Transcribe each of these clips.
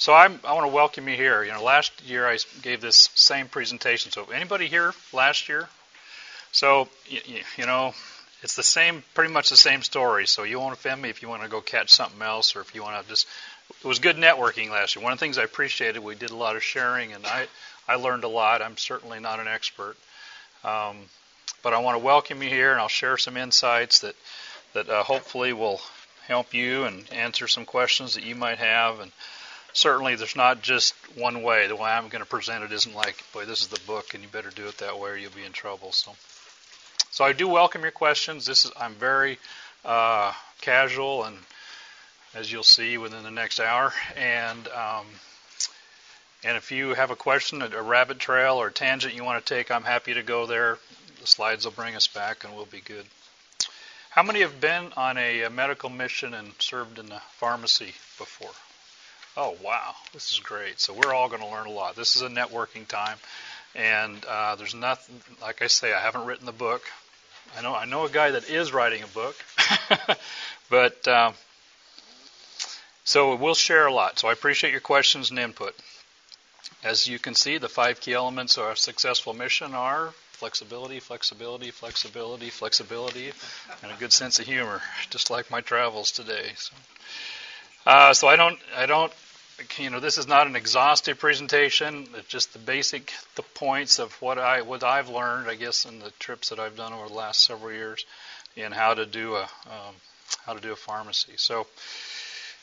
So I'm, I want to welcome you here. You know, last year I gave this same presentation. So anybody here last year? So you, you know, it's the same, pretty much the same story. So you won't offend me if you want to go catch something else, or if you want to just. It was good networking last year. One of the things I appreciated, we did a lot of sharing, and I I learned a lot. I'm certainly not an expert, um, but I want to welcome you here, and I'll share some insights that that uh, hopefully will help you and answer some questions that you might have. And certainly, there's not just one way. The way I'm going to present it isn't like, boy, this is the book, and you better do it that way, or you'll be in trouble. So. So I do welcome your questions. This is I'm very uh, casual, and as you'll see within the next hour, and um, and if you have a question, a rabbit trail or a tangent you want to take, I'm happy to go there. The slides will bring us back, and we'll be good. How many have been on a, a medical mission and served in the pharmacy before? Oh wow, this is great. So we're all going to learn a lot. This is a networking time. And uh, there's nothing, like I say, I haven't written the book. I know I know a guy that is writing a book, but um, so we'll share a lot. So I appreciate your questions and input. As you can see, the five key elements of a successful mission are flexibility, flexibility, flexibility, flexibility, and a good sense of humor, just like my travels today. So, uh, so I don't I don't you know, this is not an exhaustive presentation. It's just the basic the points of what I what I've learned, I guess, in the trips that I've done over the last several years, in how to do a um, how to do a pharmacy. So,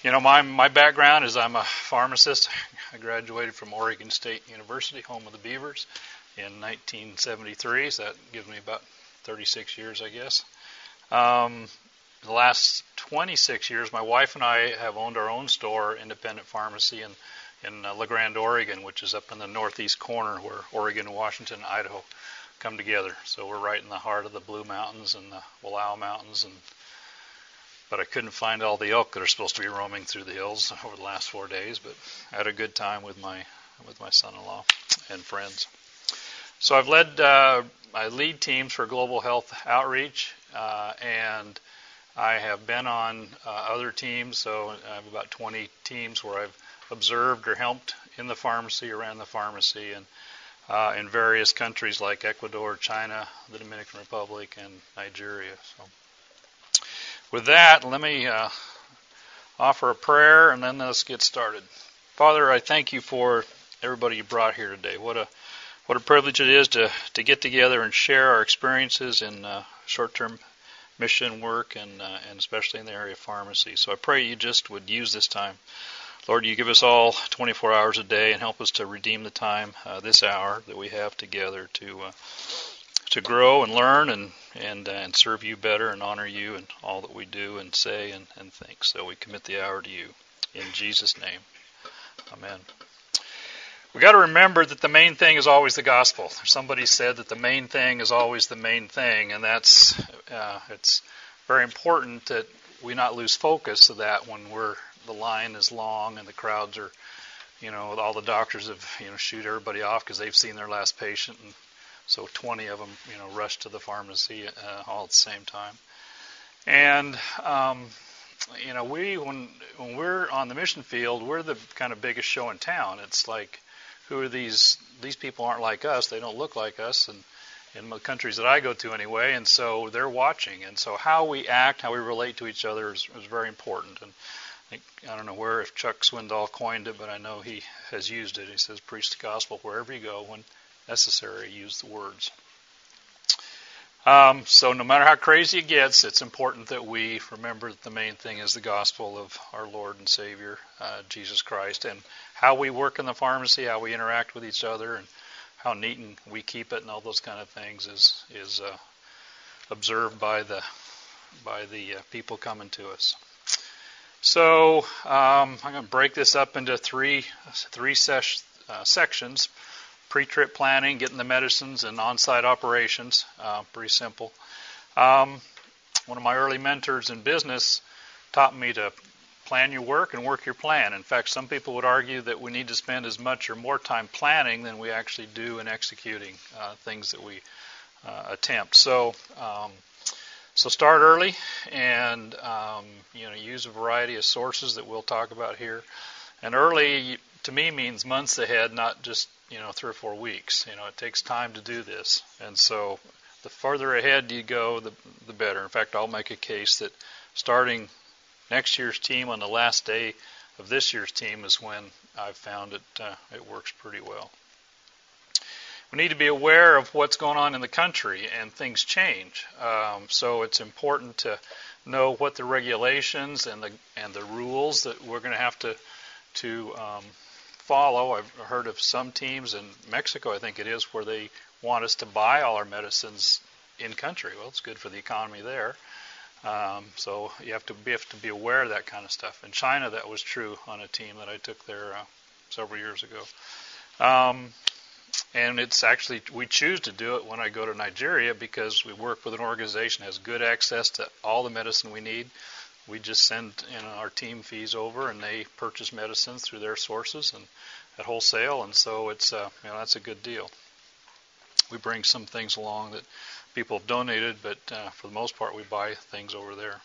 you know, my my background is I'm a pharmacist. I graduated from Oregon State University, home of the Beavers, in 1973. So that gives me about 36 years, I guess. Um, the last 26 years, my wife and I have owned our own store, independent pharmacy, in in uh, La Grande, Oregon, which is up in the northeast corner where Oregon, Washington, and Idaho come together. So we're right in the heart of the Blue Mountains and the Wallowa Mountains, and but I couldn't find all the elk that are supposed to be roaming through the hills over the last four days. But I had a good time with my with my son-in-law and friends. So I've led uh, I lead teams for global health outreach uh, and I have been on uh, other teams, so I have about 20 teams where I've observed or helped in the pharmacy, around the pharmacy, and uh, in various countries like Ecuador, China, the Dominican Republic, and Nigeria. So, with that, let me uh, offer a prayer, and then let's get started. Father, I thank you for everybody you brought here today. What a what a privilege it is to to get together and share our experiences in uh, short-term mission work and uh, and especially in the area of pharmacy. So I pray you just would use this time. Lord, you give us all 24 hours a day and help us to redeem the time, uh, this hour that we have together to uh, to grow and learn and and uh, and serve you better and honor you in all that we do and say and, and think. So we commit the hour to you in Jesus' name. Amen. We got to remember that the main thing is always the gospel. Somebody said that the main thing is always the main thing, and that's uh, it's very important that we not lose focus of that when we're the line is long and the crowds are, you know, all the doctors have you know shoot everybody off because they've seen their last patient, and so 20 of them you know rush to the pharmacy uh, all at the same time, and um, you know we when when we're on the mission field, we're the kind of biggest show in town. It's like who are these these people aren't like us. They don't look like us and in the countries that I go to anyway and so they're watching. And so how we act how we relate to each other is, is very important. And I, think, I don't know where if Chuck Swindoll coined it but I know he has used it. He says preach the gospel wherever you go when necessary use the words um, so no matter how crazy it gets, it's important that we remember that the main thing is the gospel of our Lord and Savior, uh, Jesus Christ, and how we work in the pharmacy, how we interact with each other, and how neat and we keep it, and all those kind of things is is uh, observed by the by the uh, people coming to us. So um, I'm going to break this up into three three ses- uh, sections pre-trip planning, getting the medicines, and on-site operations. Uh, pretty simple. Um, one of my early mentors in business taught me to plan your work and work your plan. In fact, some people would argue that we need to spend as much or more time planning than we actually do in executing uh, things that we uh, attempt. So, um, so start early and um, you know use a variety of sources that we'll talk about here And early to me means months ahead, not just you know three or four weeks. You know, it takes time to do this, and so the further ahead you go, the the better. In fact, I'll make a case that starting next year's team on the last day of this year's team is when I've found it uh, it works pretty well. We need to be aware of what's going on in the country, and things change. Um, so it's important to know what the regulations and the and the rules that we're going to have to to um, follow. I've heard of some teams in Mexico, I think it is, where they want us to buy all our medicines in country. Well, it's good for the economy there. Um, so you have to be have to be aware of that kind of stuff. In China, that was true on a team that I took there uh, several years ago. Um, and it's actually we choose to do it when I go to Nigeria because we work with an organization that has good access to all the medicine we need. We just send you know, our team fees over, and they purchase medicines through their sources and at wholesale, and so it's uh, you know that's a good deal. We bring some things along that people have donated, but uh, for the most part, we buy things over there.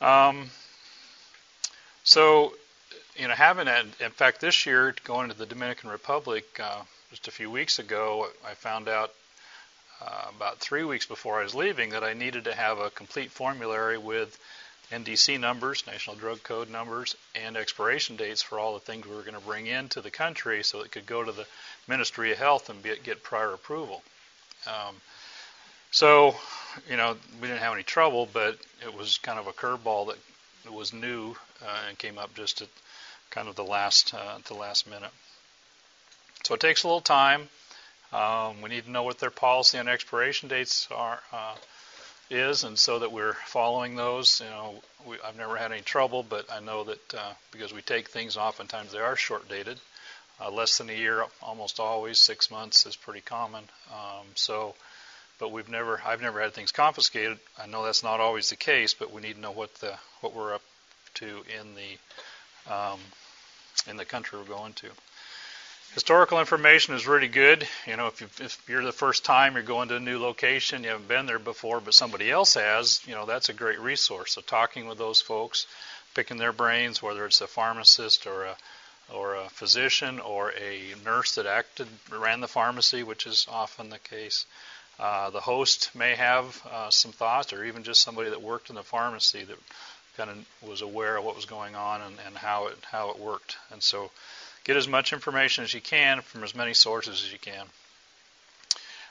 Um, so, you know, having that, in fact, this year, going to the Dominican Republic, uh, just a few weeks ago, I found out uh, about three weeks before I was leaving that I needed to have a complete formulary with NDC numbers, National Drug Code numbers, and expiration dates for all the things we were going to bring into the country so it could go to the Ministry of Health and be, get prior approval. Um, so, you know, we didn't have any trouble, but it was kind of a curveball that was new uh, and came up just at kind of the last uh, the last minute. So it takes a little time. Um, we need to know what their policy on expiration dates are uh, is, and so that we're following those. You know, we, I've never had any trouble, but I know that uh, because we take things, oftentimes they are short dated. Uh, less than a year, almost always. Six months is pretty common. Um, so but we've never I've never had things confiscated. I know that's not always the case, but we need to know what the what we're up to in the um, in the country we're going to. Historical information is really good. You know, if, you, if you're the first time you're going to a new location, you haven't been there before, but somebody else has, you know, that's a great resource. So talking with those folks, picking their brains, whether it's a pharmacist or a or a physician or a nurse that acted ran the pharmacy, which is often the case. Uh, the host may have uh, some thoughts, or even just somebody that worked in the pharmacy that kind of was aware of what was going on and, and how it how it worked. And so, get as much information as you can from as many sources as you can.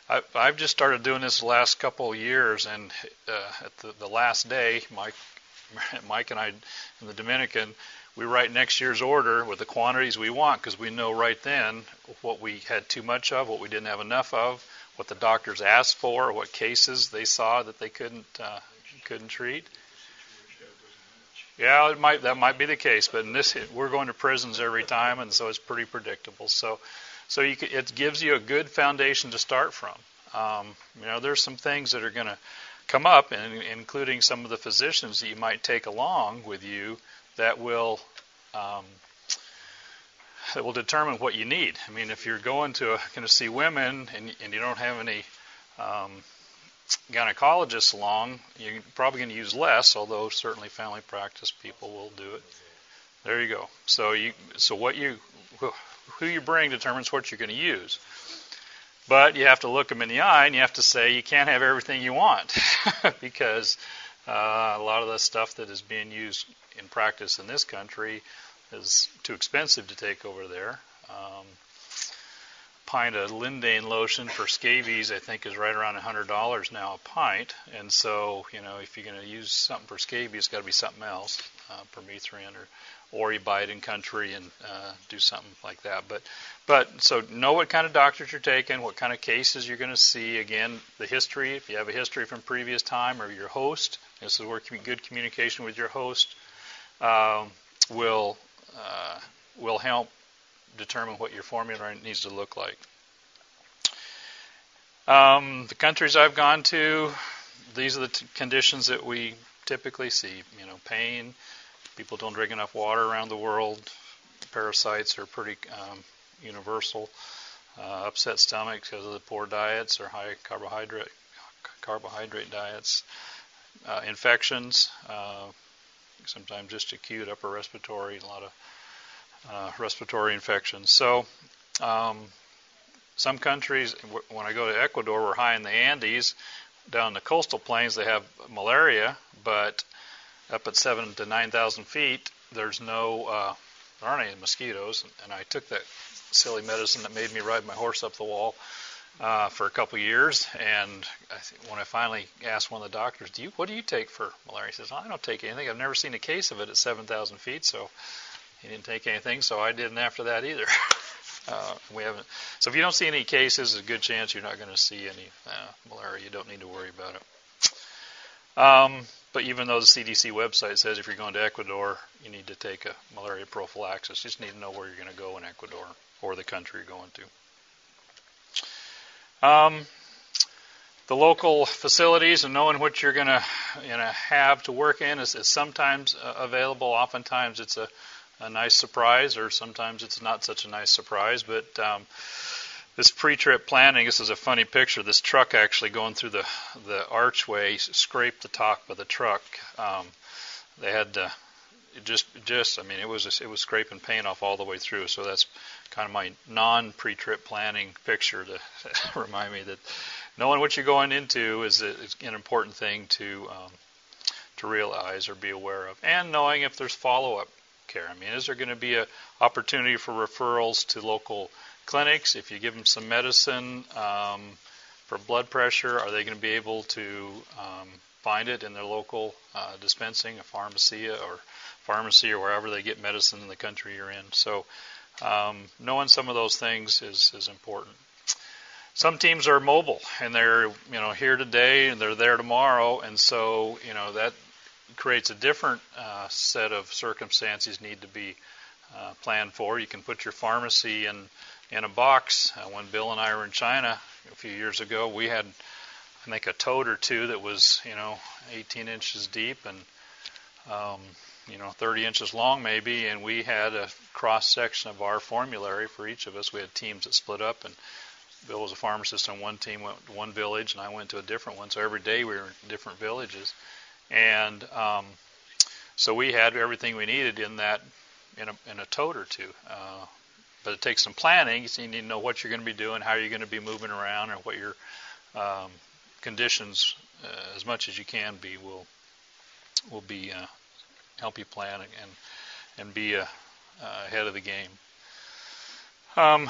I, I've just started doing this the last couple of years, and uh, at the, the last day, Mike, Mike and I in the Dominican, we write next year's order with the quantities we want because we know right then what we had too much of, what we didn't have enough of, what the doctors asked for, what cases they saw that they couldn't uh, couldn't treat. Yeah, it might that might be the case, but in this we're going to prisons every time, and so it's pretty predictable. So, so you it gives you a good foundation to start from. Um, you know, there's some things that are going to come up, and including some of the physicians that you might take along with you that will um, that will determine what you need. I mean, if you're going to going to see women and, and you don't have any um, gynecologists along, you're probably going to use less. Although certainly family practice people will do it. There you go. So you so what you who you bring determines what you're going to use. But you have to look them in the eye and you have to say you can't have everything you want because uh, a lot of the stuff that is being used in practice in this country is too expensive to take over there. Um, pint of Lindane lotion for scabies, I think, is right around $100 now a pint. And so, you know, if you're going to use something for scabies, it's got to be something else, uh, permethrin, or or you buy it in country and uh, do something like that. But, but so know what kind of doctors you're taking, what kind of cases you're going to see. Again, the history. If you have a history from previous time, or your host, this is where good communication with your host um, will uh, will help determine what your formula needs to look like. Um, the countries I've gone to, these are the t- conditions that we typically see. You know, pain, people don't drink enough water around the world, parasites are pretty um, universal, uh, upset stomachs because of the poor diets or high carbohydrate carbohydrate diets, uh, infections, uh, sometimes just acute upper respiratory, a lot of uh, respiratory infections. So, um, some countries, when I go to Ecuador, we're high in the Andes. Down in the coastal plains, they have malaria, but up at seven to nine thousand feet, there's no, uh, there aren't any mosquitoes. And I took that silly medicine that made me ride my horse up the wall uh, for a couple years. And I th- when I finally asked one of the doctors, "Do you what do you take for malaria?" He says, "I don't take anything. I've never seen a case of it at 7,000 feet." So he didn't take anything. So I didn't after that either. uh, we haven't. So if you don't see any cases, there's a good chance you're not going to see any uh, malaria. You don't need to worry about it. Um, but even though the CDC website says if you're going to Ecuador, you need to take a malaria prophylaxis, you just need to know where you're going to go in Ecuador or the country you're going to. Um, the local facilities and knowing what you're going to you know, have to work in is, is sometimes uh, available. Oftentimes it's a, a, nice surprise, or sometimes it's not such a nice surprise. But um, this pre-trip planning, this is a funny picture. This truck actually going through the the archway scraped the top of the truck. Um, they had to just just I mean it was it was scraping paint off all the way through. So that's kind of my non pre-trip planning picture to remind me that knowing what you're going into is, is an important thing to um, to realize or be aware of, and knowing if there's follow-up care. I mean, is there going to be an opportunity for referrals to local clinics? If you give them some medicine um, for blood pressure, are they going to be able to um, find it in their local uh, dispensing, a pharmacy or pharmacy or wherever they get medicine in the country you're in? So um, knowing some of those things is, is important. Some teams are mobile and they're you know here today and they're there tomorrow, and so you know that creates a different uh, set of circumstances need to be uh, planned for. You can put your pharmacy in in a box. Uh, when Bill and I were in China a few years ago, we had I think a tote or two that was you know 18 inches deep and um, you know 30 inches long maybe, and we had a cross section of our formulary for each of us. We had teams that split up, and Bill was a pharmacist on one team, went to one village, and I went to a different one. So every day we were in different villages, and um, so we had everything we needed in that in a, in a tote or two. Uh, but it takes some planning. So you need to know what you're going to be doing, how you're going to be moving around, and what your um, conditions, uh, as much as you can be, will will be uh, help you plan and and be uh, ahead of the game. Um,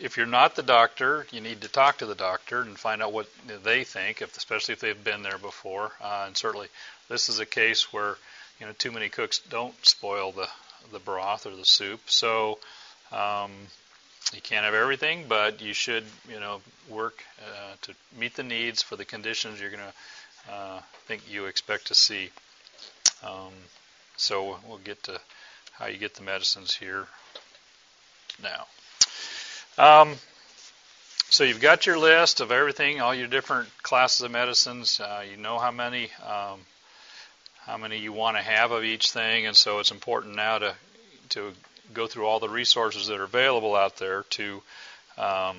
if you're not the doctor, you need to talk to the doctor and find out what they think, if, especially if they've been there before. Uh, and certainly, this is a case where you know too many cooks don't spoil the the broth or the soup. So um, you can't have everything, but you should you know work uh, to meet the needs for the conditions you're going to uh, think you expect to see. Um, so we'll get to how you get the medicines here now. Um, so you've got your list of everything, all your different classes of medicines. Uh, you know how many um, how many you want to have of each thing, and so it's important now to to go through all the resources that are available out there to um,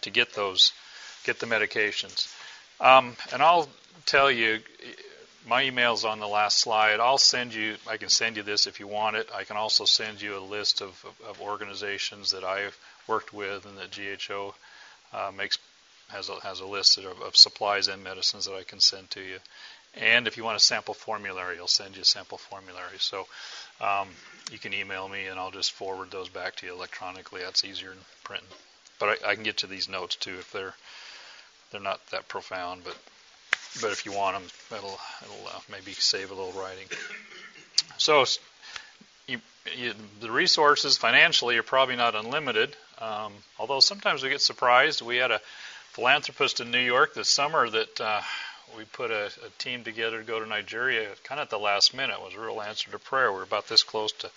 to get those get the medications. Um, and I'll tell you, my email's on the last slide. I'll send you. I can send you this if you want it. I can also send you a list of, of, of organizations that I've worked with and that GHO uh, makes has a, has a list of, of supplies and medicines that I can send to you. And if you want a sample formulary, I'll send you a sample formulary. So um, you can email me and I'll just forward those back to you electronically. That's easier than printing. But I, I can get to these notes too if they're they're not that profound. But but if you want them, it'll it'll uh, maybe save a little writing. So you, you, the resources financially are probably not unlimited. Um, although sometimes we get surprised. We had a philanthropist in New York this summer that uh, we put a, a, team together to go to Nigeria kind of at the last minute. It was a real answer to prayer. We were about this close to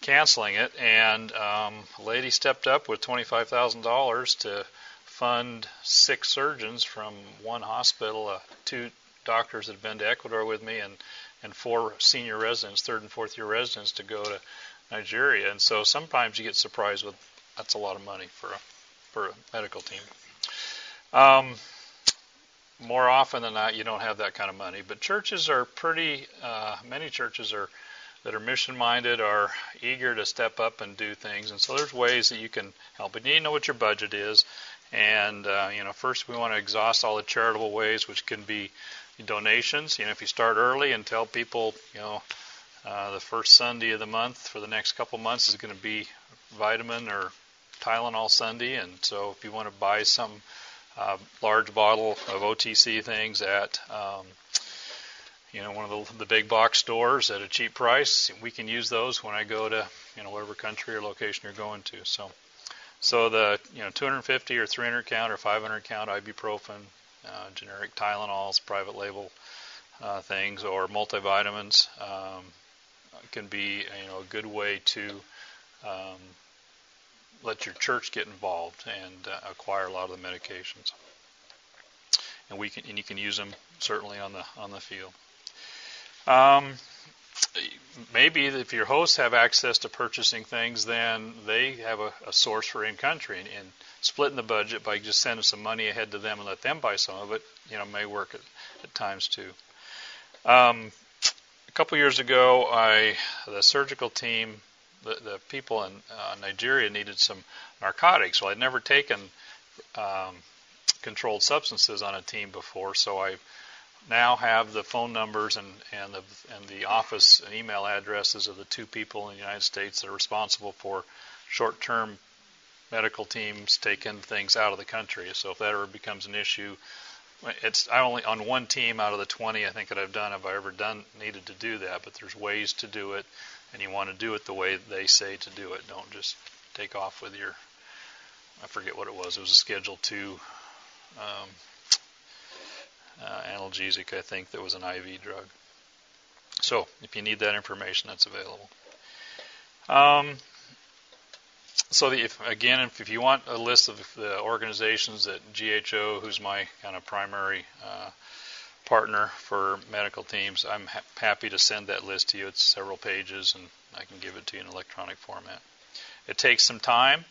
canceling it, and um, a lady stepped up with $25,000 to fund six surgeons from one hospital, uh, two doctors that had been to Ecuador with me, and and four senior residents, third and fourth year residents, to go to Nigeria. And so sometimes you get surprised with that's a lot of money for a for a medical team. Um, more often than not, you don't have that kind of money. But churches are pretty. Uh, many churches are that are mission minded are eager to step up and do things. And so there's ways that you can help. But you need to know what your budget is. And uh, you know, first we want to exhaust all the charitable ways, which can be donations. You know, if you start early and tell people, you know, uh, the first Sunday of the month for the next couple months is going to be vitamin or Tylenol Sunday, and so if you want to buy some uh, large bottle of OTC things at um, you know one of the, the big box stores at a cheap price, we can use those when I go to you know whatever country or location you're going to. So so the you know 250 or 300 count or 500 count ibuprofen, uh, generic Tylenols, private label uh, things, or multivitamins um, can be you know a good way to um, let your church get involved and uh, acquire a lot of the medications. And we can and you can use them certainly on the on the field. Um, maybe if your hosts have access to purchasing things, then they have a, a source for in country and, and, splitting the budget by just sending some money ahead to them and let them buy some of it, you know, may work at, at times too. Um, a couple years ago, I the surgical team, the, the people in uh, Nigeria needed some narcotics. Well, I'd never taken um, controlled substances on a team before, so I now have the phone numbers and, and the and the office and email addresses of the two people in the United States that are responsible for short-term medical teams taking things out of the country. So if that ever becomes an issue, it's I only on one team out of the 20 I think that I've done have I ever done needed to do that. But there's ways to do it, and you want to do it the way they say to do it. Don't just take off with your I forget what it was. It was a Schedule two. Um, uh, analgesic, I think, that was an IV drug. So, if you need that information, that's available. Um, so, the, if, again, if, if, you want a list of the organizations that GHO, who's my kind of primary uh, partner for medical teams, I'm ha- happy to send that list to you. It's several pages, and I can give it to you in electronic format. It takes some time.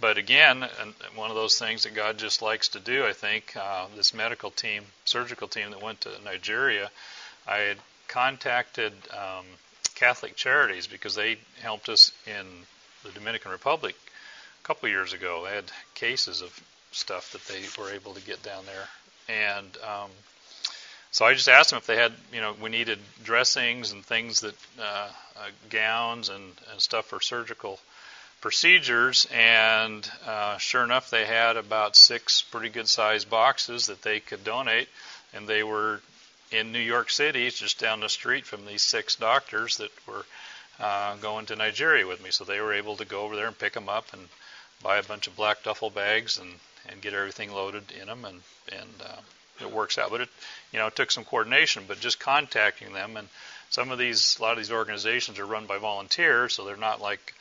But again, one of those things that God just likes to do, I think, uh, this medical team, surgical team that went to Nigeria, I had contacted um, Catholic Charities because they helped us in the Dominican Republic a couple of years ago. They had cases of stuff that they were able to get down there, and um, so I just asked them if they had, you know, we needed dressings and things that, uh, uh, gowns and, and stuff for surgical procedures, and uh, sure enough, they had about six pretty good sized boxes that they could donate, and they were in New York City, just down the street from these six doctors that were uh, going to Nigeria with me. So they were able to go over there and pick them up and buy a bunch of black duffel bags and and get everything loaded in them, and and uh, it works out. But it you know it took some coordination, but just contacting them and some of these a lot of these organizations are run by volunteers, so they're not like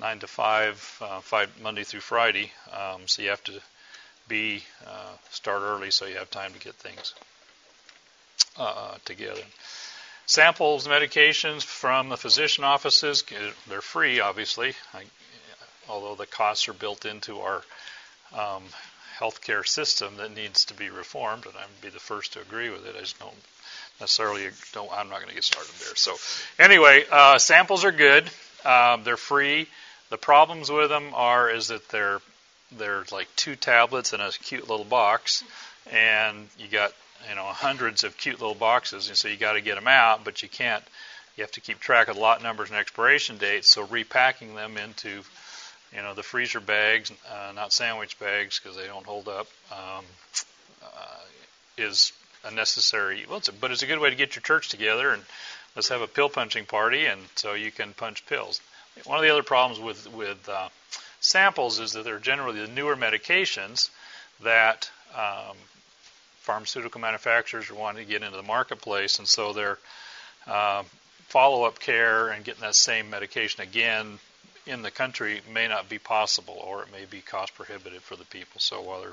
nine to five, uh, five Monday through Friday. Um, so you have to be uh, start early so you have time to get things uh, uh, together. Samples, medications from the physician offices, they're free, obviously, I, although the costs are built into our um, healthcare system that needs to be reformed, and I'd be the first to agree with it. I just don't necessarily don't. I'm not going to get started there. So, anyway, uh, samples are good. Um, they're free. The problems with them are is that they're they're like two tablets in a cute little box, and you got you know hundreds of cute little boxes, and so you got to get them out, but you can't. You have to keep track of lot numbers and expiration dates. So repacking them into you know the freezer bags, uh, not sandwich bags because they don't hold up, um, uh, is a necessary. Well, it's a, but it's a good way to get your church together and let's have a pill punching party, and so you can punch pills. One of the other problems with with uh, samples is that they're generally the newer medications that um, pharmaceutical manufacturers are wanting to get into the marketplace, and so their uh, follow-up care and getting that same medication again in the country may not be possible, or it may be cost prohibitive for the people. So while they're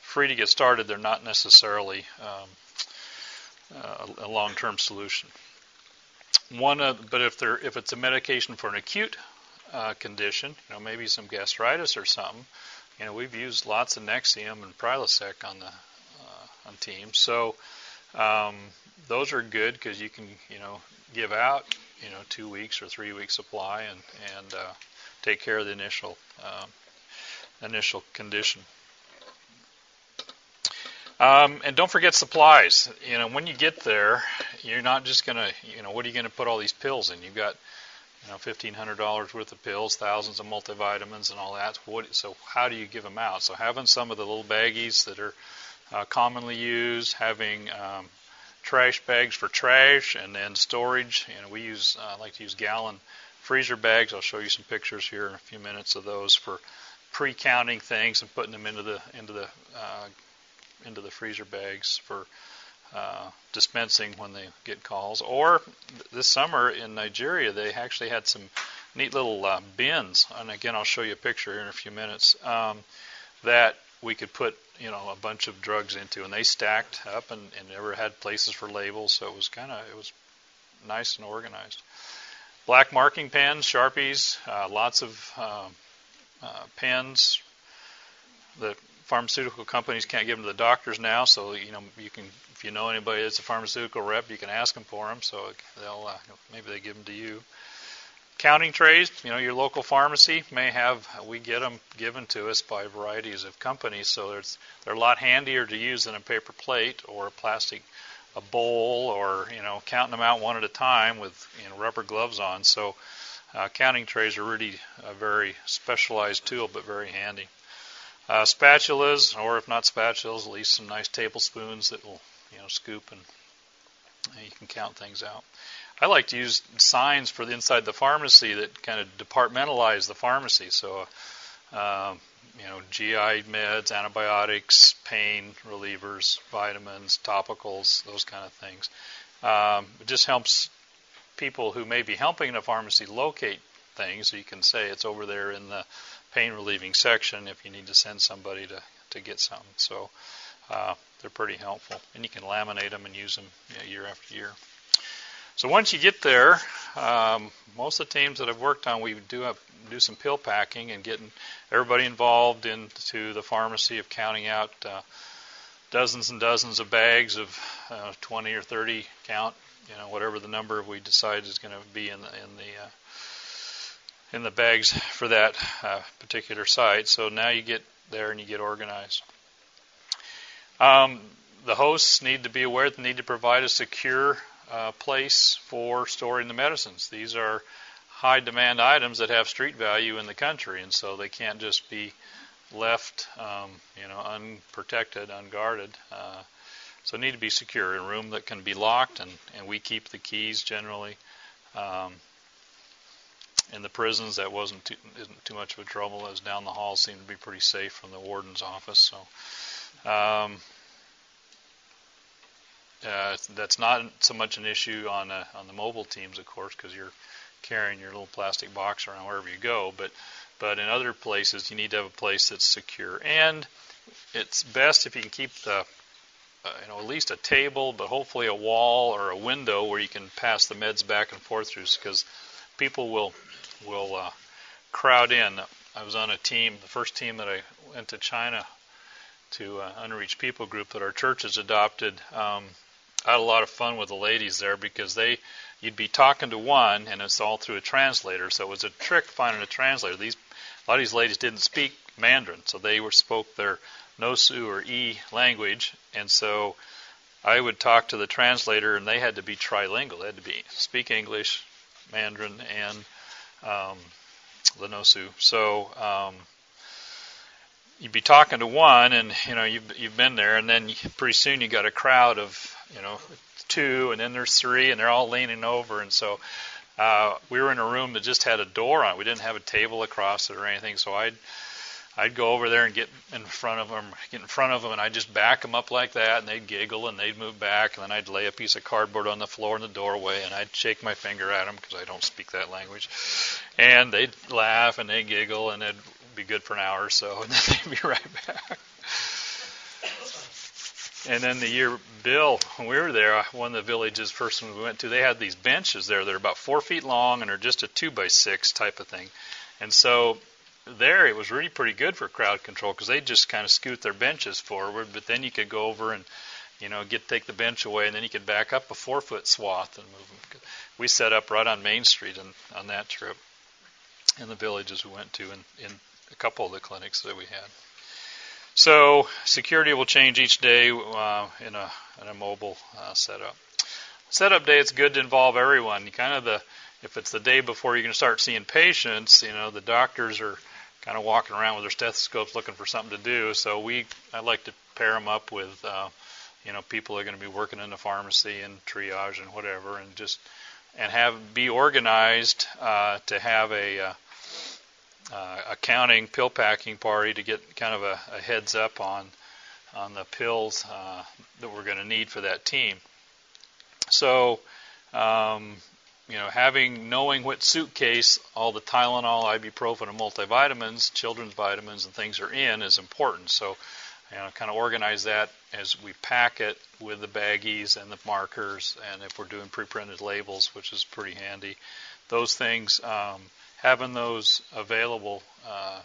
free to get started, they're not necessarily um, uh, a long-term solution. One, of, but if there if it's a medication for an acute uh, condition, you know maybe some gastritis or something, you know we've used lots of Nexium and Prilosec on the uh, on teams, so um, those are good because you can you know give out you know two weeks or three weeks supply and and uh, take care of the initial um, initial condition. Um, and don't forget supplies. You know, when you get there, you're not just gonna, you know, what are you gonna put all these pills in? You've got, you know, fifteen hundred dollars worth of pills, thousands of multivitamins, and all that. What, so how do you give them out? So having some of the little baggies that are uh, commonly used, having um, trash bags for trash, and then storage. You know, we use, uh, like to use gallon freezer bags. I'll show you some pictures here in a few minutes of those for pre-counting things and putting them into the into the uh, into the freezer bags for uh, dispensing when they get calls. Or this summer in Nigeria, they actually had some neat little uh, bins, and again, I'll show you a picture here in a few minutes, um, that we could put you know a bunch of drugs into, and they stacked up and, and never had places for labels, so it was kind of it was nice and organized. Black marking pens, sharpies, uh, lots of uh, uh, pens. The pharmaceutical companies can't give them to the doctors now, so you know you can if you know anybody that's a pharmaceutical rep, you can ask them for them. So they'll uh, maybe they give them to you. Counting trays, you know, your local pharmacy may have. We get them given to us by varieties of companies, so it's they're a lot handier to use than a paper plate or a plastic a bowl or you know counting them out one at a time with you know rubber gloves on. So uh, counting trays are really a very specialized tool, but very handy. Uh, spatulas, or if not spatulas, at least some nice tablespoons that will you know scoop and, you can count things out. I like to use signs for the inside the pharmacy that kind of departmentalize the pharmacy. So, uh, you know, GI meds, antibiotics, pain relievers, vitamins, topicals, those kind of things. Um, it just helps people who may be helping in the pharmacy locate things. So you can say it's over there in the pain relieving section if you need to send somebody to, to get something. So uh, they're pretty helpful. And you can laminate them and use them you know, year after year. So once you get there, um, most of the teams that I've worked on, we do do some pill packing and getting everybody involved into the pharmacy of counting out uh, dozens and dozens of bags of uh, 20 or 30 count, you know, whatever the number we decide is going to be in the in the uh, in the bags for that uh, particular site. So now you get there and you get organized. Um, the hosts need to be aware they need to provide a secure uh, place for storing the medicines. These are high demand items that have street value in the country, and so they can't just be left, um, you know, unprotected, unguarded. Uh, so need to be secure. In a room that can be locked, and, and we keep the keys generally. Um, in the prisons, that wasn't too, isn't too much of a trouble, It was down the hall seemed to be pretty safe from the warden's office. So. Um, uh, that's not so much an issue on uh, on the mobile teams, of course, because you're carrying your little plastic box around wherever you go. But but in other places, you need to have a place that's secure, and it's best if you can keep the uh, you know at least a table, but hopefully a wall or a window where you can pass the meds back and forth through, because people will will uh, crowd in. I was on a team, the first team that I went to China to uh, unreached people group that our church has adopted. Um, I had a lot of fun with the ladies there because they you'd be talking to one and it's all through a translator. So it was a trick finding a translator. These a lot of these ladies didn't speak Mandarin, so they were spoke their Nosu or E language, and so I would talk to the translator, and they had to be trilingual. They had to be speak English, Mandarin, and um, the Nosu. So um, you'd be talking to one, and you know you've you've been there, and then pretty soon you got a crowd of you know, two, and then there's three, and they're all leaning over. And so uh, we were in a room that just had a door on it. We didn't have a table across it or anything. So I'd I'd go over there and get in front of them, get in front of them, and I'd just back them up like that, and they'd giggle and they'd move back, and then I'd lay a piece of cardboard on the floor in the doorway, and I'd shake my finger at them because I don't speak that language, and they'd laugh and they'd giggle, and it'd be good for an hour or so, and then they'd be right back. And then the year Bill, when we were there, one of the villages first one we went to, they had these benches there that are about four feet long and are just a two by six type of thing. And so there it was really pretty good for crowd control because they just kind of scoot their benches forward. But then you could go over and you know, get take the bench away, and then you could back up a four foot swath and move them. We set up right on Main Street and on that trip in the villages we went to and in a couple of the clinics that we had. So security will change each day uh, in a in a mobile uh, setup. Setup day, it's good to involve everyone. You kind of the if it's the day before you're going to start seeing patients, you know the doctors are kind of walking around with their stethoscopes looking for something to do. So we I like to pair them up with uh, you know people are going to be working in the pharmacy and triage and whatever, and just and have be organized uh, to have a uh, uh, accounting pill packing party to get kind of a, a heads up on on the pills uh, that we're going to need for that team. So, um, you know, having knowing what suitcase all the Tylenol, ibuprofen, and multivitamins, children's vitamins, and things are in is important. So, you know, kind of organize that as we pack it with the baggies and the markers, and if we're doing pre-printed labels, which is pretty handy, those things. Um, having those available uh,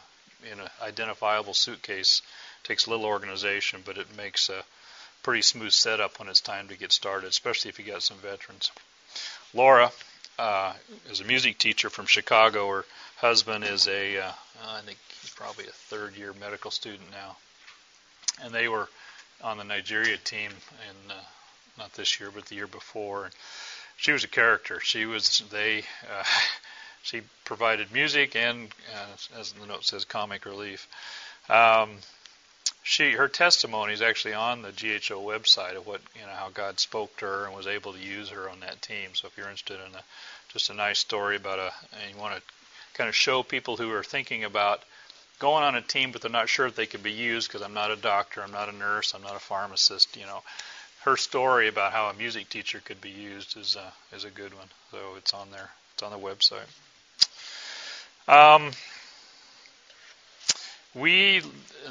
in an identifiable suitcase takes a little organization, but it makes a pretty smooth setup when it's time to get started, especially if you got some veterans. Laura uh, is a music teacher from Chicago. Her husband is a, uh, I think he's probably a third year medical student now. And they were on the Nigeria team, and uh, not this year, but the year before. And she was a character. She was, they, uh, she provided music and, uh, as the note says, comic relief. Um, she her testimony is actually on the GHO website of what you know how God spoke to her and was able to use her on that team. So if you're interested in a, just a nice story about a and you want to kind of show people who are thinking about going on a team but they're not sure if they could be used because I'm not a doctor, I'm not a nurse, I'm not a pharmacist, you know. Her story about how a music teacher could be used is a, is a good one. So it's on there. It's on the website. Um, we,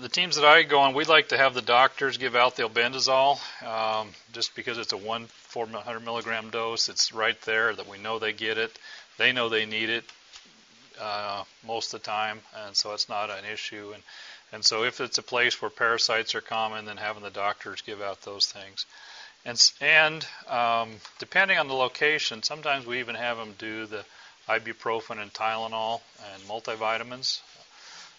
the teams that I go on, we like to have the doctors give out the albendazole, um, just because it's a one 400 milligram dose. It's right there that we know they get it. They know they need it uh, most of the time, and so it's not an issue. And and so if it's a place where parasites are common, then having the doctors give out those things. And and um, depending on the location, sometimes we even have them do the ibuprofen and Tylenol and multivitamins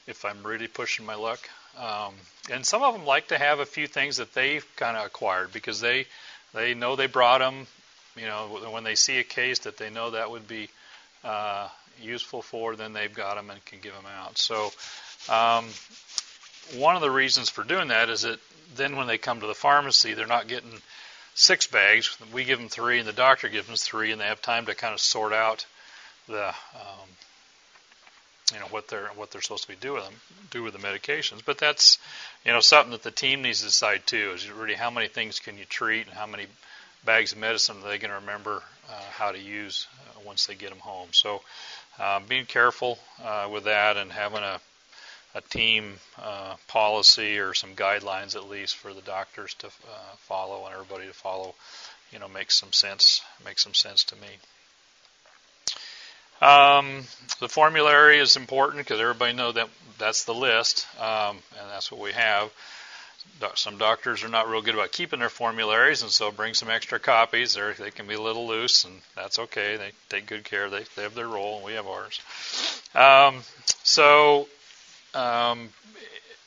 if I'm really pushing my luck. Um, and some of them like to have a few things that they've kind of acquired because they they know they brought them. You know, when they see a case that they know that would be uh, useful for, then they've got them and can give them out. So um, one of the reasons for doing that is that then when they come to the pharmacy, they're not getting six bags. We give them three, and the doctor gives them three, and they have time to kind of sort out the um, you know what they're what they're supposed to be doing do with the medications. But that's you know something that the team needs to decide too is really how many things can you treat and how many bags of medicine are they going to remember uh, how to use uh, once they get them home. So uh, being careful uh, with that and having a a team uh, policy or some guidelines at least for the doctors to uh, follow and everybody to follow, you know, makes some sense. Makes some sense to me. Um, the formulary is important because everybody know that that's the list, um, and that's what we have. Some doctors are not real good about keeping their formularies, and so bring some extra copies. They're, they can be a little loose, and that's okay. They take good care. They, they have their role, and we have ours. Um, so, um,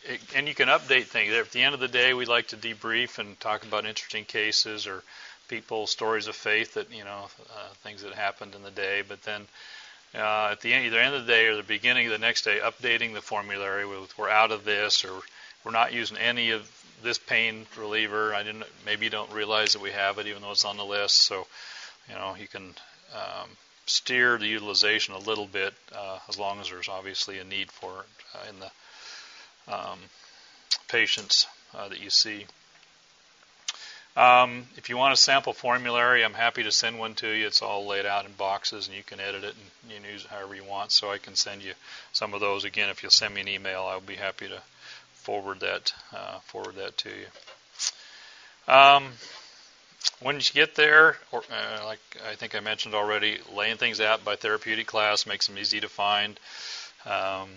it, and you can update things. At the end of the day, we like to debrief and talk about interesting cases or people stories of faith that you know uh, things that happened in the day. But then uh, at the end, either end of the day or the beginning of the next day, updating the formulary with we're out of this or we're not using any of this pain reliever. I didn't. Maybe you don't realize that we have it, even though it's on the list. So, you know, you can um, steer the utilization a little bit uh, as long as there's obviously a need for it uh, in the um, patients uh, that you see. Um, if you want a sample formulary, I'm happy to send one to you. It's all laid out in boxes, and you can edit it and you can use it however you want. So I can send you some of those. Again, if you'll send me an email, I'll be happy to forward that uh, forward that to you. Um, when you get there, or, uh, like I think I mentioned already, laying things out by therapeutic class makes them easy to find. Um,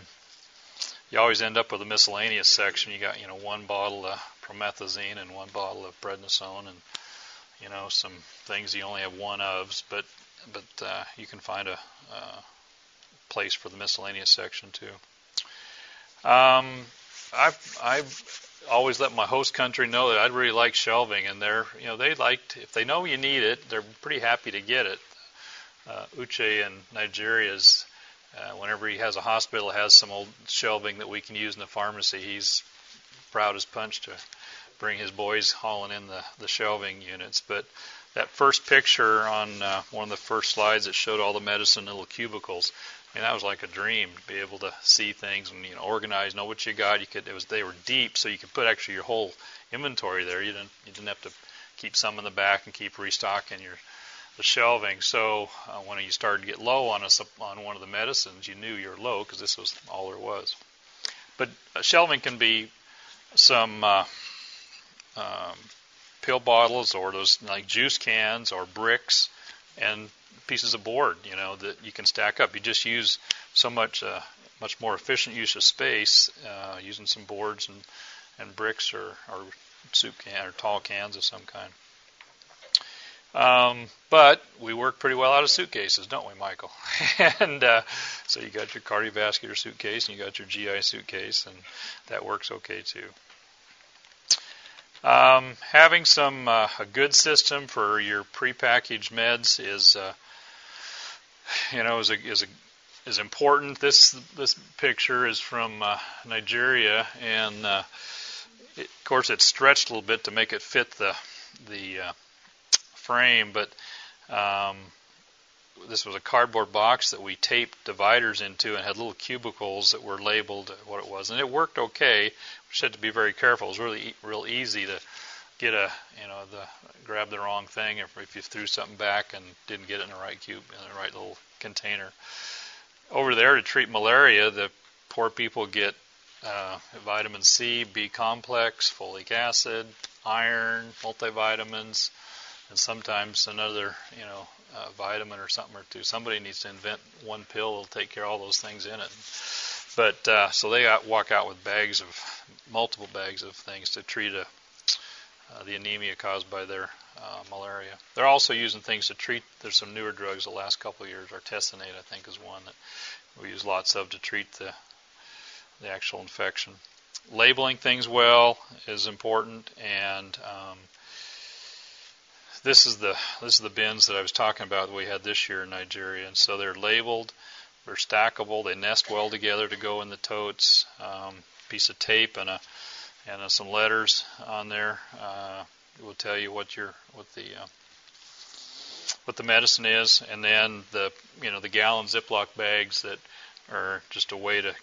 you always end up with a miscellaneous section. You got you know one bottle of promethazine and one bottle of prednisone, and you know some things you only have one of, but but uh, you can find a uh, place for the miscellaneous section too. Um, I've I've always let my host country know that I'd really like shelving, and they're you know they liked if they know you need it, they're pretty happy to get it. Uh, Uche in Nigeria is uh, whenever he has a hospital, has some old shelving that we can use in the pharmacy. He's proud as punch to bring his boys hauling in the, the shelving units. But that first picture on uh, one of the first slides that showed all the medicine little cubicles, I mean that was like a dream to be able to see things and you know organize, know what you got. You could it was they were deep, so you could put actually your whole inventory there. You didn't you didn't have to keep some in the back and keep restocking your the shelving. So uh, when you started to get low on a, on one of the medicines, you knew you were low because this was all there was. But uh, shelving can be some uh, um, pill bottles or those like juice cans or bricks and pieces of board, you know, that you can stack up. You just use so much uh, much more efficient use of space uh, using some boards and and bricks or, or soup can or tall cans of some kind. Um, but we work pretty well out of suitcases, don't we, Michael? and uh, so you got your cardiovascular suitcase and you got your GI suitcase, and that works okay too. Um, having some uh, a good system for your prepackaged meds is, uh, you know, is a, is a, is important. This this picture is from uh, Nigeria, and uh, it, of course it's stretched a little bit to make it fit the the uh, frame, but um, this was a cardboard box that we taped dividers into and had little cubicles that were labeled what it was, and it worked okay. We just had to be very careful. It was really real easy to get a you know the grab the wrong thing if, if you threw something back and didn't get it in the right cube in the right little container. Over there to treat malaria, the poor people get uh, vitamin C, B complex, folic acid, iron, multivitamins and sometimes another, you know, uh, vitamin or something or two. Somebody needs to invent one pill that'll take care of all those things in it. But uh, so they got, walk out with bags of multiple bags of things to treat a, uh, the anemia caused by their uh, malaria. They're also using things to treat. There's some newer drugs the last couple of years. Artesunate, I think, is one that we use lots of to treat the the actual infection. Labeling things well is important, and um, this is the this is the bins that I was talking about that we had this year in Nigeria, and so they're labeled, they're stackable, they nest well together to go in the totes. Um, piece of tape and a and uh, some letters on there uh, will tell you what your what the uh, what the medicine is, and then the you know the gallon Ziploc bags that are just a way to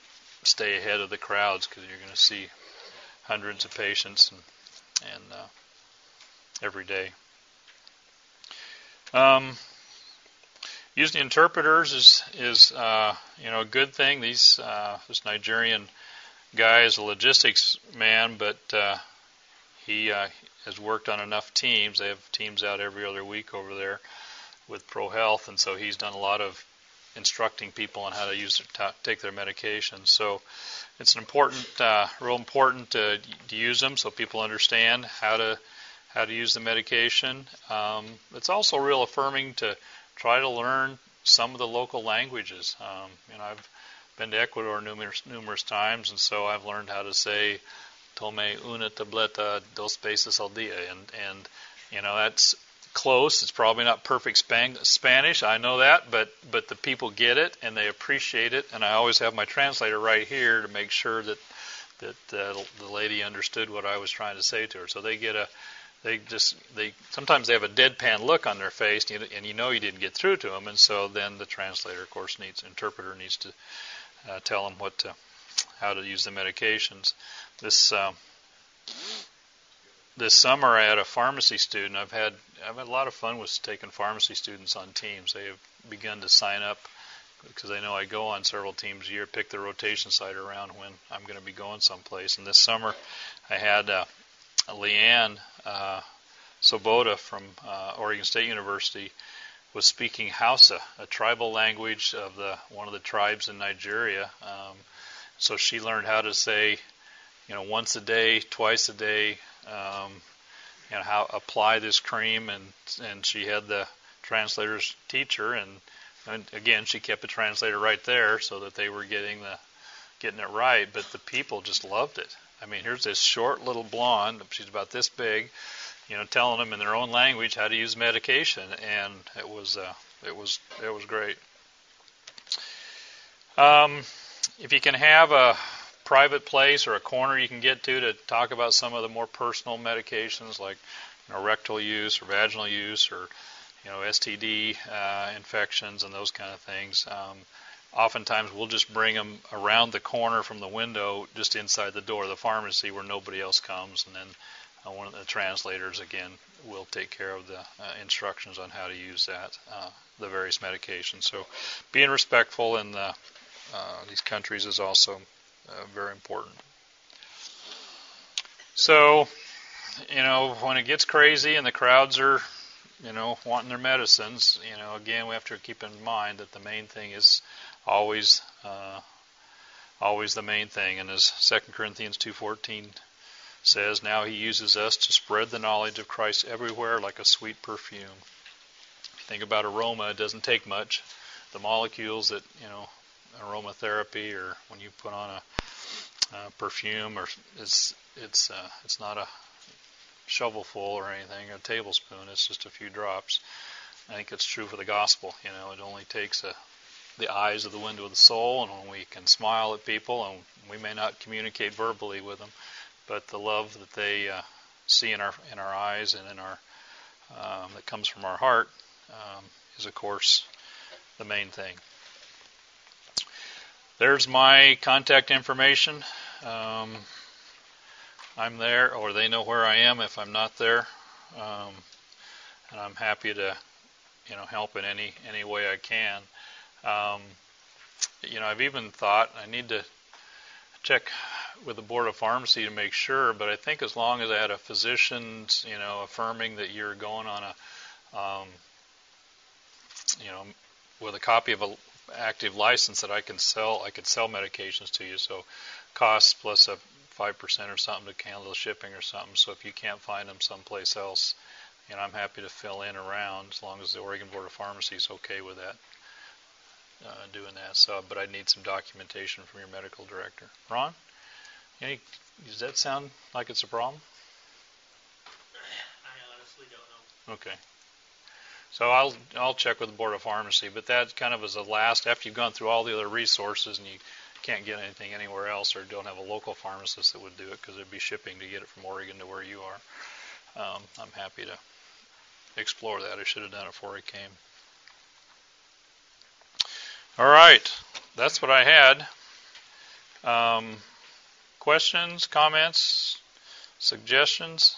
stay ahead of the crowds because you're going to see hundreds of patients and and uh, every day. Um, using interpreters is is uh, you know a good thing. These uh, this Nigerian guy is a logistics man, but uh, he uh, has worked on enough teams. They have teams out every other week over there with Pro Health, and so he's done a lot of instructing people on how to use to take their medications. So it's an important, uh, real important to, to use them so people understand how to how to use the medication. Um, it's also real affirming to try to learn some of the local languages. Um, you know, I've been to Ecuador numerous numerous times, and so I've learned how to say "tome una tableta dos veces al día," and and you know that's close. It's probably not perfect Spanish. I know that, but but the people get it and they appreciate it. And I always have my translator right here to make sure that that uh, the lady understood what I was trying to say to her. So they get a they just they sometimes they have a deadpan look on their face, and you, know you didn't get through to them, and so then the translator, of course, needs interpreter needs to uh, tell them what to, how to use the medications. This uh, this summer, I had a pharmacy student. I've had I've had a lot of fun with taking pharmacy students on teams. They have begun to sign up because I know I go on several teams a year, pick the rotation site around when I'm going to be going someplace. And this summer, I had uh, Leanne uh, Soboda from uh, Oregon State University was speaking Hausa, a tribal language of the one of the tribes in Nigeria, um, so she learned how to say, you know, once a day, twice a day, um, you know, how apply this cream, and and she had the translators teach her, and, and again, she kept the translator right there so that they were getting the getting it right. But the people just loved it. I mean, here's this short little blonde. She's about this big, you know, telling them in their own language how to use medication, and it was uh, it was it was great. Um, if you can have a private place or a corner you can get to to talk about some of the more personal medications like you know, rectal use or vaginal use or you know STD uh, infections and those kind of things. Um, oftentimes we'll just bring them around the corner from the window, just inside the door of the pharmacy where nobody else comes, and then uh, one of the translators again will take care of the uh, instructions on how to use that, uh, the various medications. So, being respectful in the, uh, these countries is also uh, very important. So, you know, when it gets crazy and the crowds are, you know, wanting their medicines, you know, again we have to keep in mind that the main thing is always uh, always the main thing. And as 2 Corinthians 2:14 says, now he uses us to spread the knowledge of Christ everywhere like a sweet perfume. If you think about aroma, it doesn't take much. The molecules that you know, aromatherapy, or when you put on a, perfume, or it's it's uh, it's not a shovelful or anything, a tablespoon. It's just a few drops. I think it's true for the gospel. You know, it only takes a the eyes of the window of the soul, and when we can smile at people, and we may not communicate verbally with them, but the love that they uh, see in our in our eyes and in our um, that comes from our heart um, is, of course, the main thing. There's my contact information. Um, I'm there, or they know where I am if I'm not there, um, and I'm happy to, you know, help in any any way I can. Um, you know, I've even thought I need to check with the board of pharmacy to make sure, but I think as long as I had a physician, you know, affirming that you're going on a, um, you know, with a copy of a active license that I can sell, I could sell medications to you. So costs plus a five percent or something to handle shipping or something. So if you can't find them someplace else, you know, I'm happy to fill in around as long as the Oregon Board of Pharmacy is okay with that uh, doing that. So, but I need some documentation from your medical director. Ron, any, does that sound like it's a problem? I honestly don't know. Okay. So I'll I'll check with the board of pharmacy, but that kind of is a last after you've gone through all the other resources and you can't get anything anywhere else or don't have a local pharmacist that would do it because it'd be shipping to get it from Oregon to where you are. Um, I'm happy to explore that. I should have done it before I came. All right, that's what I had. Um, questions, comments, suggestions?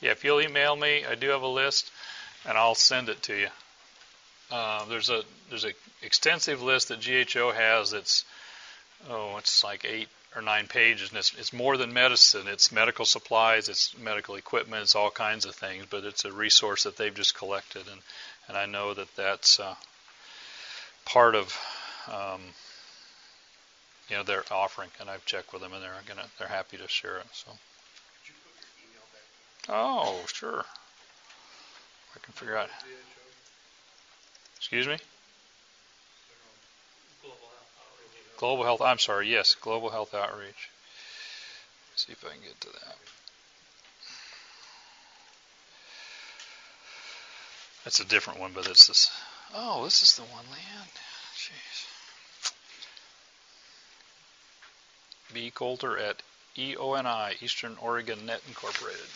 Yeah, if you'll email me, I do have a list, and I'll send it to you. Uh, there's a there's a extensive list that GHO has. That's oh, it's like eight or nine pages, and it's, it's more than medicine. It's medical supplies, it's medical equipment, it's all kinds of things. But it's a resource that they've just collected, and and I know that that's uh, part of um, you know their offering, and I've checked with them, and they're gonna they're happy to share it. So. Oh, sure. I can figure out. Excuse me. Global Health. I'm sorry. Yes, Global Health Outreach. Let's see if I can get to that. That's a different one, but it's this. Oh, this is the one, Leanne. Jeez. B. Coulter at EONI, Eastern Oregon Net Incorporated.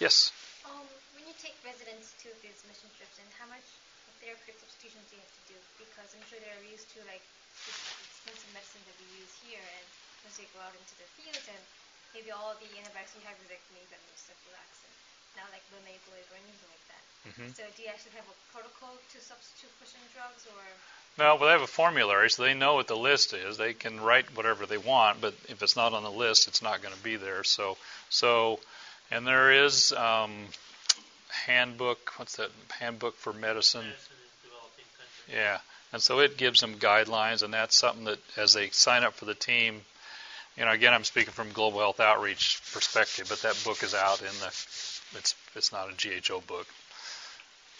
Yes. Um, when you take residents to these mission trips, and how much therapeutic substitutions do you have to do? Because I'm sure they're used to like expensive medicine that we use here, and once they go out into the fields, and maybe all the antibiotics you have is like maybe cephalexin, not like linezolid or anything like that. Mm-hmm. So do you actually have a protocol to substitute for certain drugs, or? No, well, they have a formulary, so they know what the list is. They can write whatever they want, but if it's not on the list, it's not going to be there. So, so, and there is um, handbook. What's that handbook for medicine? medicine yeah, And so it gives them guidelines, and that's something that as they sign up for the team, you know, again, I'm speaking from global health outreach perspective, but that book is out in the, it's it's not a GHO book.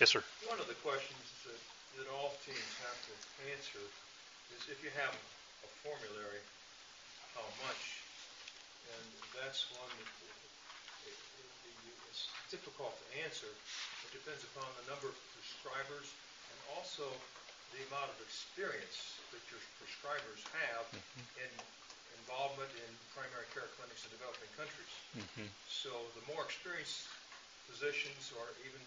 Yes, sir. One of the questions that, that all teams have to answer is if you have a formulary, how much? And that's one that it, it, it's difficult to answer. It depends upon the number of prescribers and also the amount of experience that your prescribers have Mm-hmm. in involvement in primary care clinics in developing countries. Mm-hmm. So the more experienced physicians or even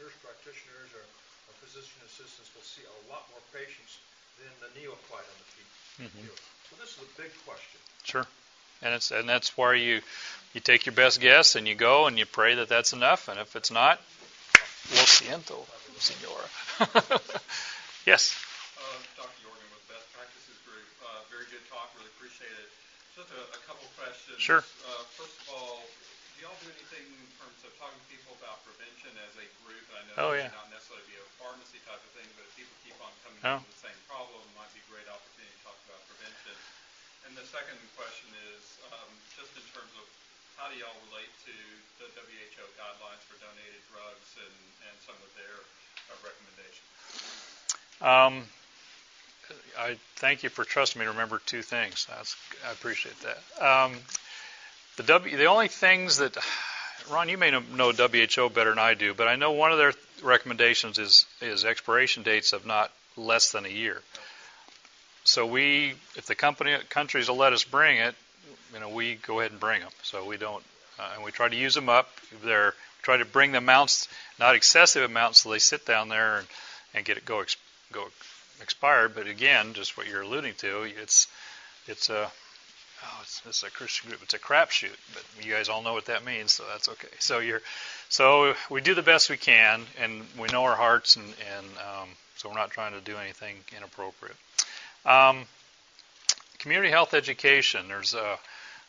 nurse practitioners or, or physician assistants will see a lot more patients than the neophyte on the field. Mhm. So this is a big question. Sure. And it's and that's where you you take your best guess and you go and you pray that that's enough. And if it's not, lo siento, senora. yes. Uh, Dr. Jorgen with Best Practices Group. Uh, very good talk. Really appreciate it. Just a, a couple questions. Sure. Uh, first of all, do y'all do anything in terms of talking to people about prevention as a group? I Oh, know it yeah. not necessarily be a pharmacy type of thing, but if people keep on coming Oh. to the same problem, it might be a great opportunity to talk about prevention. And the second question is um, just in terms of how do y'all relate to the WHO guidelines for donated drugs and, and some of their uh, recommendations? Um, I thank you for trusting me to remember two things. That's, I appreciate that. Um, the W, the only things that Ron, you may know WHO better than I do, but I know one of their recommendations is is expiration dates of not less than a year. So we, if the company countries will let us bring it, you know, we go ahead and bring them. So we don't, uh, and we try to use them up. They're try to bring the amounts, not excessive amounts, so they sit down there and, and get it go ex, go expired. But again, just what you're alluding to, it's it's a oh, it's, it's a Christian group. It's a crapshoot, but you guys all know what that means, so that's okay. So you're, so we do the best we can, and we know our hearts, and and um, so we're not trying to do anything inappropriate. Um, community health education. There's a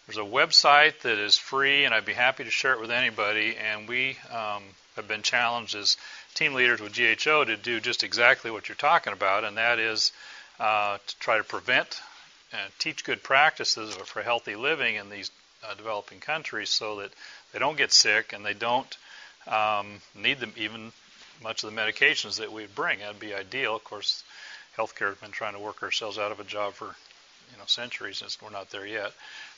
there's a website that is free, and I'd be happy to share it with anybody. And we um, have been challenged as team leaders with GHO to do just exactly what you're talking about, and that is uh, to try to prevent and teach good practices for healthy living in these uh, developing countries, so that they don't get sick and they don't um, need them even much of the medications that we bring. That'd be ideal. Of course, healthcare has been trying to work ourselves out of a job for you know centuries, and we're not there yet.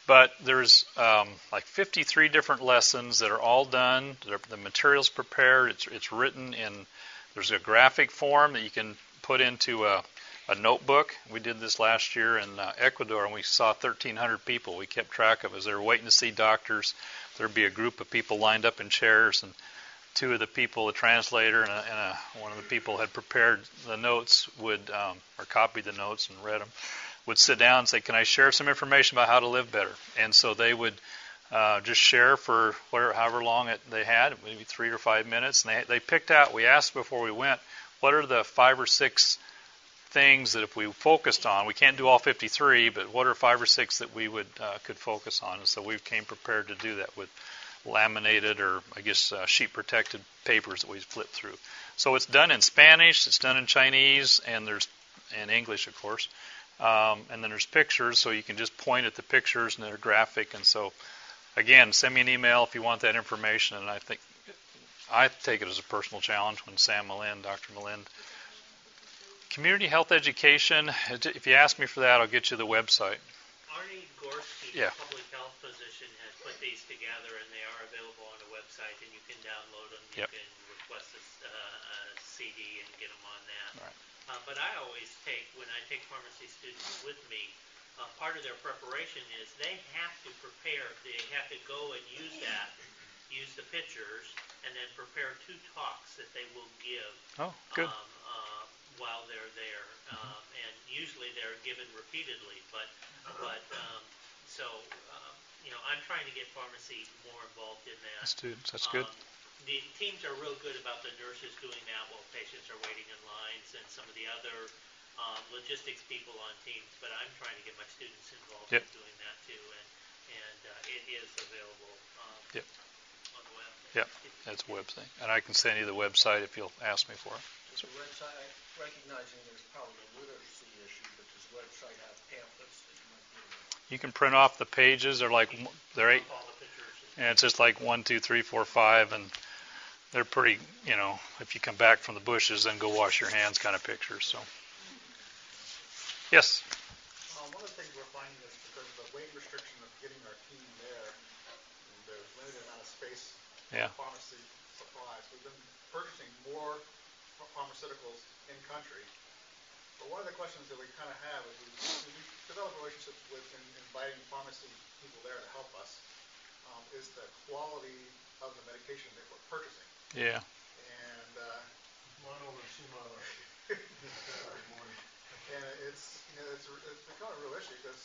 But there's um, like 53 different lessons that are all done. The material's prepared. It's it's written in. There's a graphic form that you can put into a, a notebook. We did this last year in uh, Ecuador, and we saw 1,300 people. We kept track of as they were waiting to see doctors. There'd be a group of people lined up in chairs, and two of the people, a translator and, a, and a, one of the people had prepared the notes, would um, or copied the notes and read them, would sit down and say, "Can I share some information about how to live better?" And so they would uh, just share for whatever, however long it, they had, maybe three or five minutes. And they they picked out. We asked before we went, what are the five or six things that if we focused on, we can't do all 53, but what are five or six that we would uh, could focus on? And so we came prepared to do that with laminated or I guess uh, sheet protected papers that we flip through. So it's done in Spanish, it's done in Chinese, and there's in English, of course. Um, and then there's pictures, so you can just point at the pictures and they're graphic. And so, again, send me an email if you want that information. And I think I take it as a personal challenge when Sam Malind, Dr. Malind, community health education. If you ask me for that, I'll get you the website. Arnie Gorski, Yeah. public health physician, has put these together, and they are available on the website, and you can download them. You Yep. can request a, uh, a CD and get them on that. Right. Uh, but I always take, when I take pharmacy students with me, uh, part of their preparation is they have to prepare. They have to go and use that, use the pictures, and then prepare two talks that they will give Oh, good. um, uh, while they're there, um, and usually they're given repeatedly. But but um, so um, you know, I'm trying to get pharmacy more involved in that. Students, that's good. Um, the teams are real good about the nurses doing that while patients are waiting in lines, and some of the other um, logistics people on teams. But I'm trying to get my students involved Yep. in doing that too, and and uh, it is available um, Yep. on the web. Yep, That's a web thing. And I can send you the website if you'll ask me for it. Just a website, Realizing there's probably a literacy issue, but does the website have pamphlets that you might be able to? You can print off the pages. They're like they're eight, All the pictures. and it's just like one, two, three, four, five, and they're pretty. You know, if you come back from the bushes, then go wash your hands, kind of pictures. So, yes. Uh, one of the things we're finding is because of the weight restriction of getting our team there, and there's limited amount of space Yeah. for pharmacy supplies. We've been purchasing more ph- pharmaceuticals in country. But one of the questions that we kind of have is we, we develop relationships with and inviting pharmacy people there to help us, um, is the quality of the medication that we're purchasing. Yeah. And, uh, Come on over and see my life. Saturday morning. And it's, you know, it's, it's become a real issue because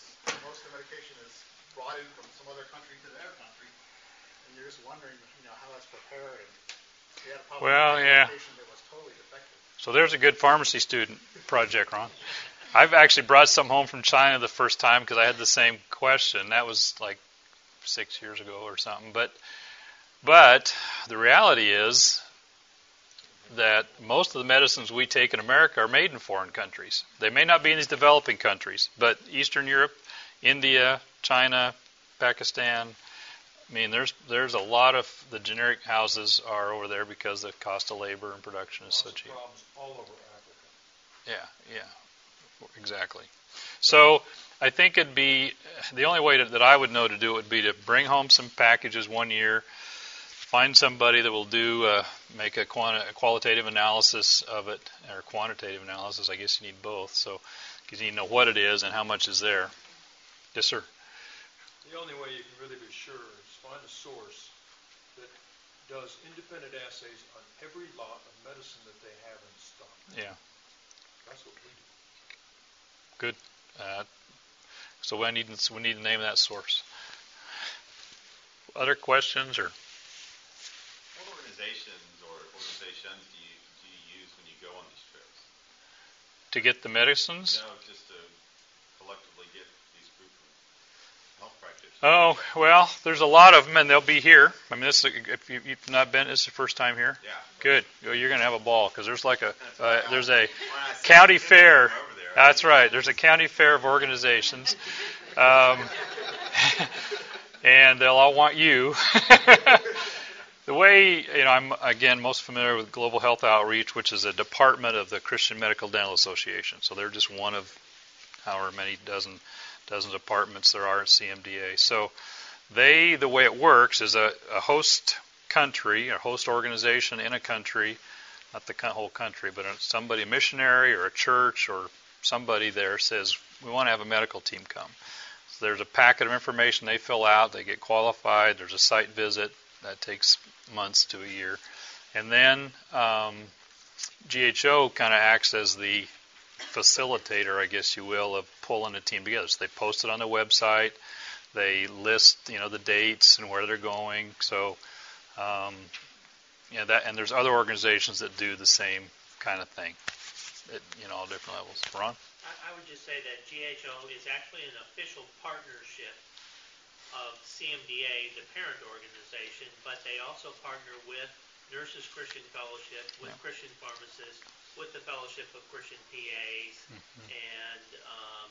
most of the medication is brought in from some other country to their country. And you're just wondering, you know, how that's prepared and we had a problem Well, yeah. So there's a good pharmacy student project, Ron. I've actually brought some home from China the first time because I had the same question. That was like six years ago or something. But but the reality is that most of the medicines we take in America are made in foreign countries. They may not be in these developing countries, but Eastern Europe, India, China, Pakistan. I mean, there's there's a lot of the generic houses are over there because the cost of labor and production is so cheap. problems all over Africa. Yeah, yeah, exactly. So I think it'd be the only way to, that I would know to do it would be to bring home some packages one year, find somebody that will do uh, make a, quanti- a qualitative analysis of it or quantitative analysis. I guess you need both. So because you need to know what it is and how much is there. Yes, sir. The only way you can really be sure is find a source that does independent assays on every lot of medicine that they have in stock. Yeah. That's what we do. Good. Uh, so we need we need to name that source. Other questions or What organizations or organizations do you, do you use when you go on these trips? to get the medicines? No, just to collectively get these group of health practitioners. Oh well, there's a lot of them, and they'll be here. I mean, this is, if you, you've not been, this is the first time here. Yeah. Good. Well, you're going to have a ball because there's like a uh, there's a when I see county fair. of them over there, I That's right. There's a county fair of organizations, um, and they'll all want you. the way you know, I'm again most familiar with Global Health Outreach, which is a department of the Christian Medical Dental Association. So they're just one of however many dozen dozen departments there are at CMDA. So they, the way it works is a, a host country, a host organization in a country, not the whole country, but somebody, a missionary or a church or somebody there says, we want to have a medical team come. So there's a packet of information they fill out, they get qualified, there's a site visit, that takes months to a year. And then um, GHO kind of acts as the facilitator, I guess you will, of pulling a team together. So they post it on their website. They list, you know, the dates and where they're going. So, um, yeah, that and there's other organizations that do the same kind of thing, at you know, all different levels. Ron, I, I would just say that GHO is actually an official partnership of CMDA, the parent organization, but they also partner with Nurses Christian Fellowship, with Yeah. Christian Pharmacists, with the Fellowship of Christian PAs, and um,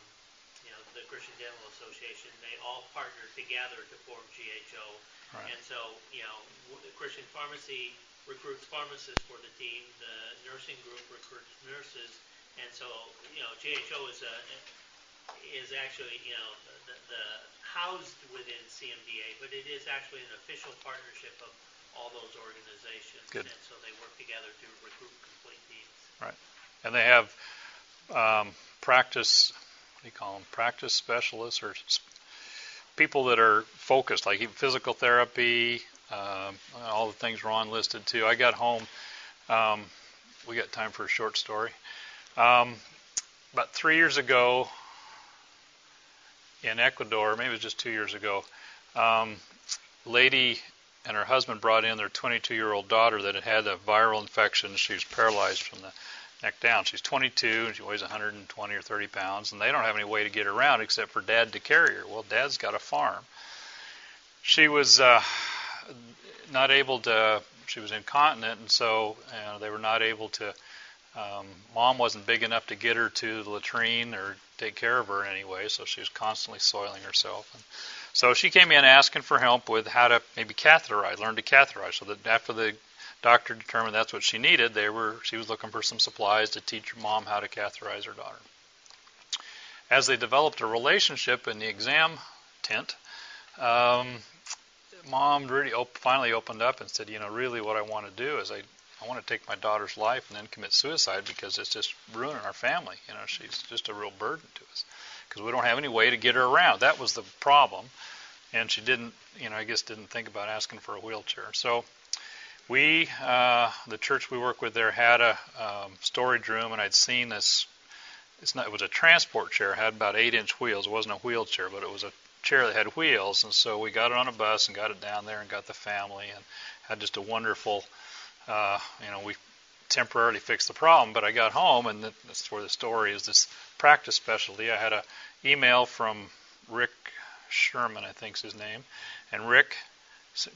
you know the Christian Dental Association. They all partner together to form GHO. Right. And so you know the Christian Pharmacy recruits pharmacists for the team. The nursing group recruits nurses, and so you know GHO is a is actually you know the, the housed within CMDA, but it is actually an official partnership of all those organizations, Good. and so they work together to recruit complete teams. And they have um, practice. What do you call them? Practice specialists or people that are focused, like even physical therapy, um, all the things Ron listed too. I got home. Um, we got time for a short story. Um, about three years ago in Ecuador, maybe it was just two years ago, um, lady and her husband brought in their 22-year-old daughter that had had a viral infection. She was paralyzed from the neck down. She's 22 and she weighs 120 or 30 pounds, and they don't have any way to get around except for dad to carry her. Well, dad's got a farm. She was uh, not able to. She was incontinent, and so uh, they were not able to Um, mom wasn't big enough to get her to the latrine or take care of her in any way, so she was constantly soiling herself. And so she came in asking for help with how to maybe catheterize, learn to catheterize. So that after the doctor determined that's what she needed, they were she was looking for some supplies to teach her mom how to catheterize her daughter. As they developed a relationship in the exam tent, um, mom really op- finally opened up and said, you know, really what I want to do is I I want to take my daughter's life and then commit suicide because it's just ruining our family. You know, she's just a real burden to us because we don't have any way to get her around. That was the problem, and she didn't, you know, I guess didn't think about asking for a wheelchair. So we, uh, the church we work with there, had a um, storage room, and I'd seen this. It's not. It was a transport chair. Had about eight-inch wheels. It wasn't a wheelchair, but it was a chair that had wheels. And so we got it on a bus and got it down there and got the family and had just a wonderful uh, you know, we temporarily fixed the problem, but I got home, and that's where the story is. This practice specialty. I had a email from Rick Sherman, I think's his name, and Rick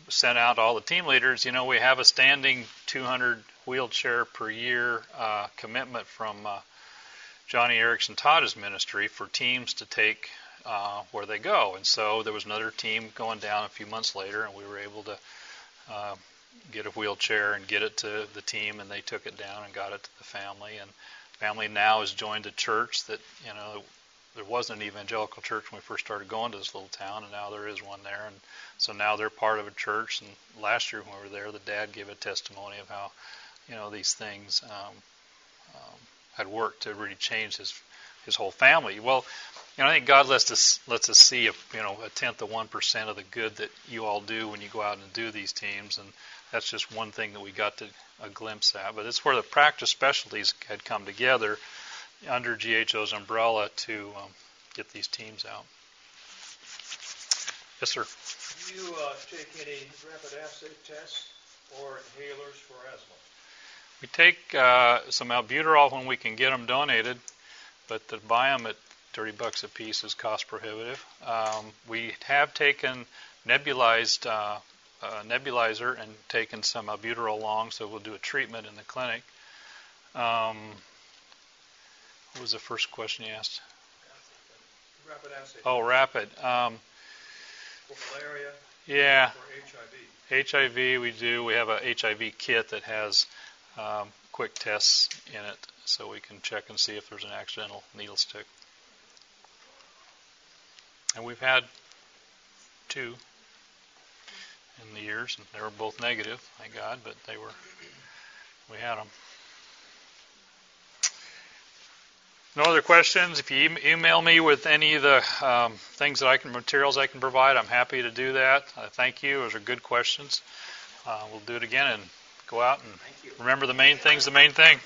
sent out all the team leaders. You know, we have a standing 200 wheelchair per year uh, commitment from uh, Joni Eareckson Tada's ministry for teams to take uh, where they go. And so there was another team going down a few months later, and we were able to uh, get a wheelchair and get it to the team, and they took it down and got it to the family. And family now has joined a church that you know there wasn't an evangelical church when we first started going to this little town, and now there is one there. And so now they're part of a church. And last year when we were there, the dad gave a testimony of how you know these things um, um, had worked to really change his his whole family. Well, you know, I think God lets us lets us see a you know a tenth of one percent of the good that you all do when you go out and do these teams, and that's just one thing that we got to, a glimpse at. But it's where the practice specialties had come together under GHO's umbrella to um, get these teams out. Yes, sir. Do you uh, take any rapid assay tests or inhalers for asthma? We take uh, some albuterol when we can get them donated, but to buy them at 30 bucks a piece is cost prohibitive. Um, we have taken nebulized uh, uh, nebulizer and taken some albuterol long, so we'll do a treatment in the clinic. Um, what was the first question you asked? Rapid. Oh, rapid. Um, For malaria? yeah. For HIV? HIV we do. We have a HIV kit that has um, quick tests in it, so we can check and see if there's an accidental needle stick. And we've had two in the years, and they were both negative, thank God, but they were, we had them. No other questions? If you email me with any of the um, things that I can, materials I can provide, I'm happy to do that. Uh, thank you. Those are good questions. Uh, we'll do it again and go out and remember the main thing's the main thing.